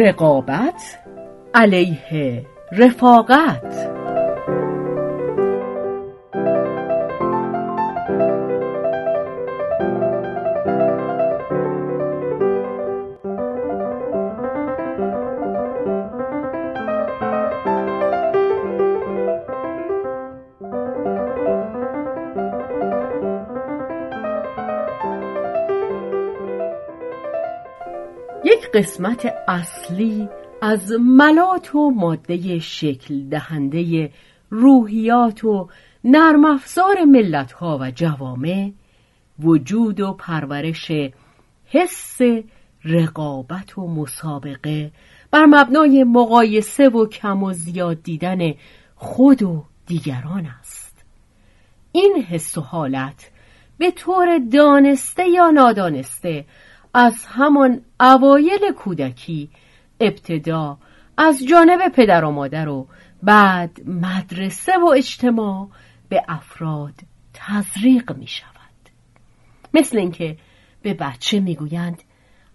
رقابت علیه رفاقت. قسمت اصلی از ملات و ماده شکل دهنده روحیات و نرم افزار ملت ها و جوامع وجود و پرورش حس رقابت و مسابقه بر مبنای مقایسه و کم و زیاد دیدن خود و دیگران است. این حس و حالت به طور دانسته یا نادانسته از همان اوایل کودکی ابتدا از جانب پدر و مادر و بعد مدرسه و اجتماع به افراد تزریق می شود. مثل اینکه به بچه می‌گویند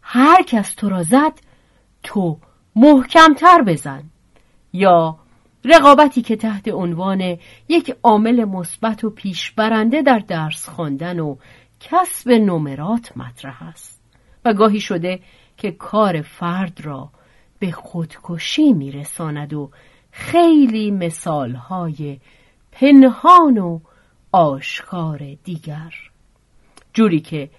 هر کس تو را زد تو محکمتر بزن. یا رقابتی که تحت عنوان یک عامل مثبت و پیشبرنده در درس خواندن و کسب نمرات مطرح است. و گاهی شده که کار فرد را به خودکشی میرساند و خیلی مثالهای پنهان و آشکار دیگر. جوری که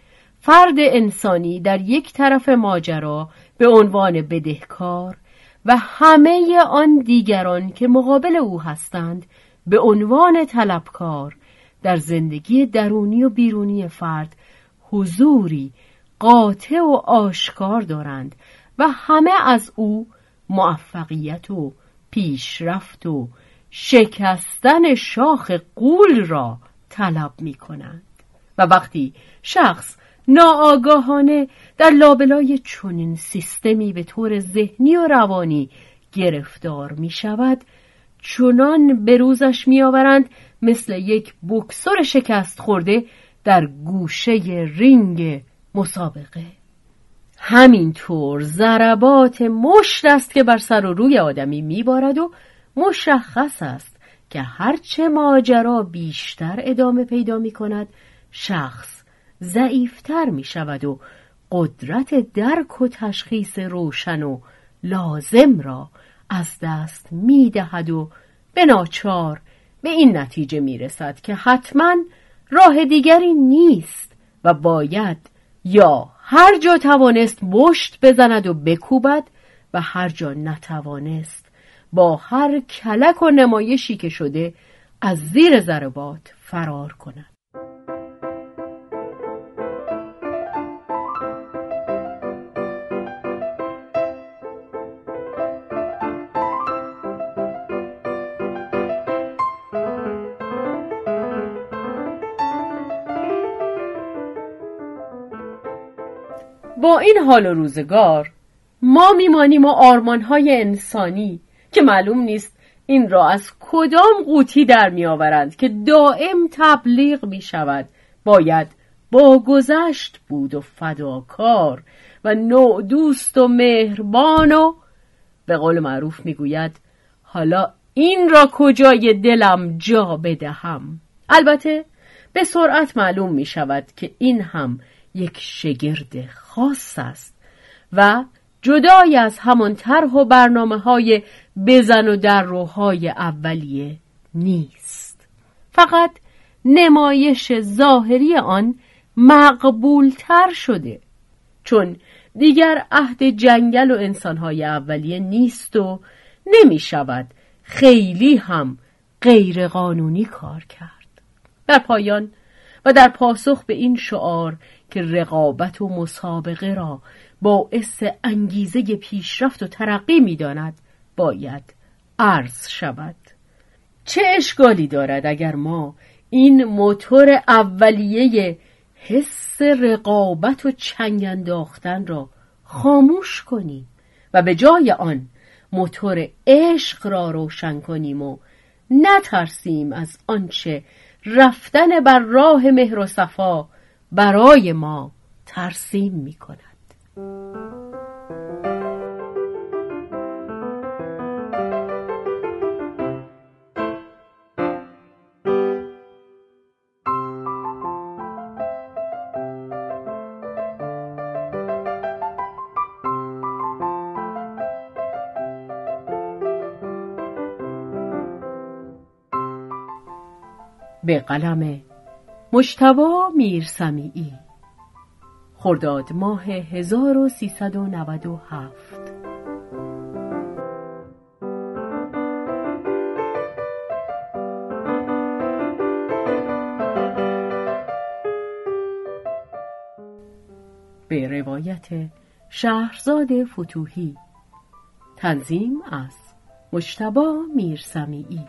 فرد انسانی در یک طرف ماجرا به عنوان بدهکار و همه آن دیگران که مقابل او هستند به عنوان طلبکار در زندگی درونی و بیرونی فرد حضوری قاطع و آشکار دارند و همه از او موفقیت و پیشرفت و شکستن شاخ قول را طلب می کنند و وقتی شخص ناآگاهانه در لابلای چنین سیستمی به طور ذهنی و روانی گرفتار می شود چنان به روزش می آورند مثل یک بکسور شکست خورده در گوشه رینگ مسابقه. همینطور ضربات مشت است که بر سر و روی آدمی میبارد و مشخص است که هرچه ماجرا بیشتر ادامه پیدا می کند شخص ضعیفتر می شود و قدرت درک و تشخیص روشن و لازم را از دست می دهد و به ناچار به این نتیجه می رسد که حتما راه دیگری نیست و باید یا هر جا توانست مشت بزند و بکوبد و هر جا نتوانست. با هر کلک و نمایشی که شده از زیر ضربات فرار کند. با این حال و روزگار ما میمانیم و آرمانهای انسانی که معلوم نیست این را از کدام قوطی در میآورند که دائم تبلیغ می شود باید با گذشت بود و فداکار و نوع دوست و مهربان و به قول معروف می‌گوید حالا این را کجای دلم جا بدهم؟ البته به سرعت معلوم می شود که این هم یک شگرد خاص است و جدای از همان طرح و برنامه های بزن و در روهای اولیه نیست. فقط نمایش ظاهری آن مقبولتر شده چون دیگر عهد جنگل و انسانهای اولیه نیست و نمی شود خیلی هم غیرقانونی کار کرد. در پایان و در پاسخ به این شعار که رقابت و مسابقه را باعث انگیزه پیشرفت و ترقی می‌داند باید عرض شود. چه اشکالی دارد اگر ما این موتور اولیه حس رقابت و چنگ انداختن را خاموش کنیم و به جای آن موتور عشق را روشن کنیم و نترسیم از آنچه رفتن بر راه مهر و صفا برای ما ترسیم می کند به قلم مشتوا میرسمیعی. خرداد ماه 1397 به روایت شهرزاد فتوهی تنظیم از مشتبا میرسمیعی.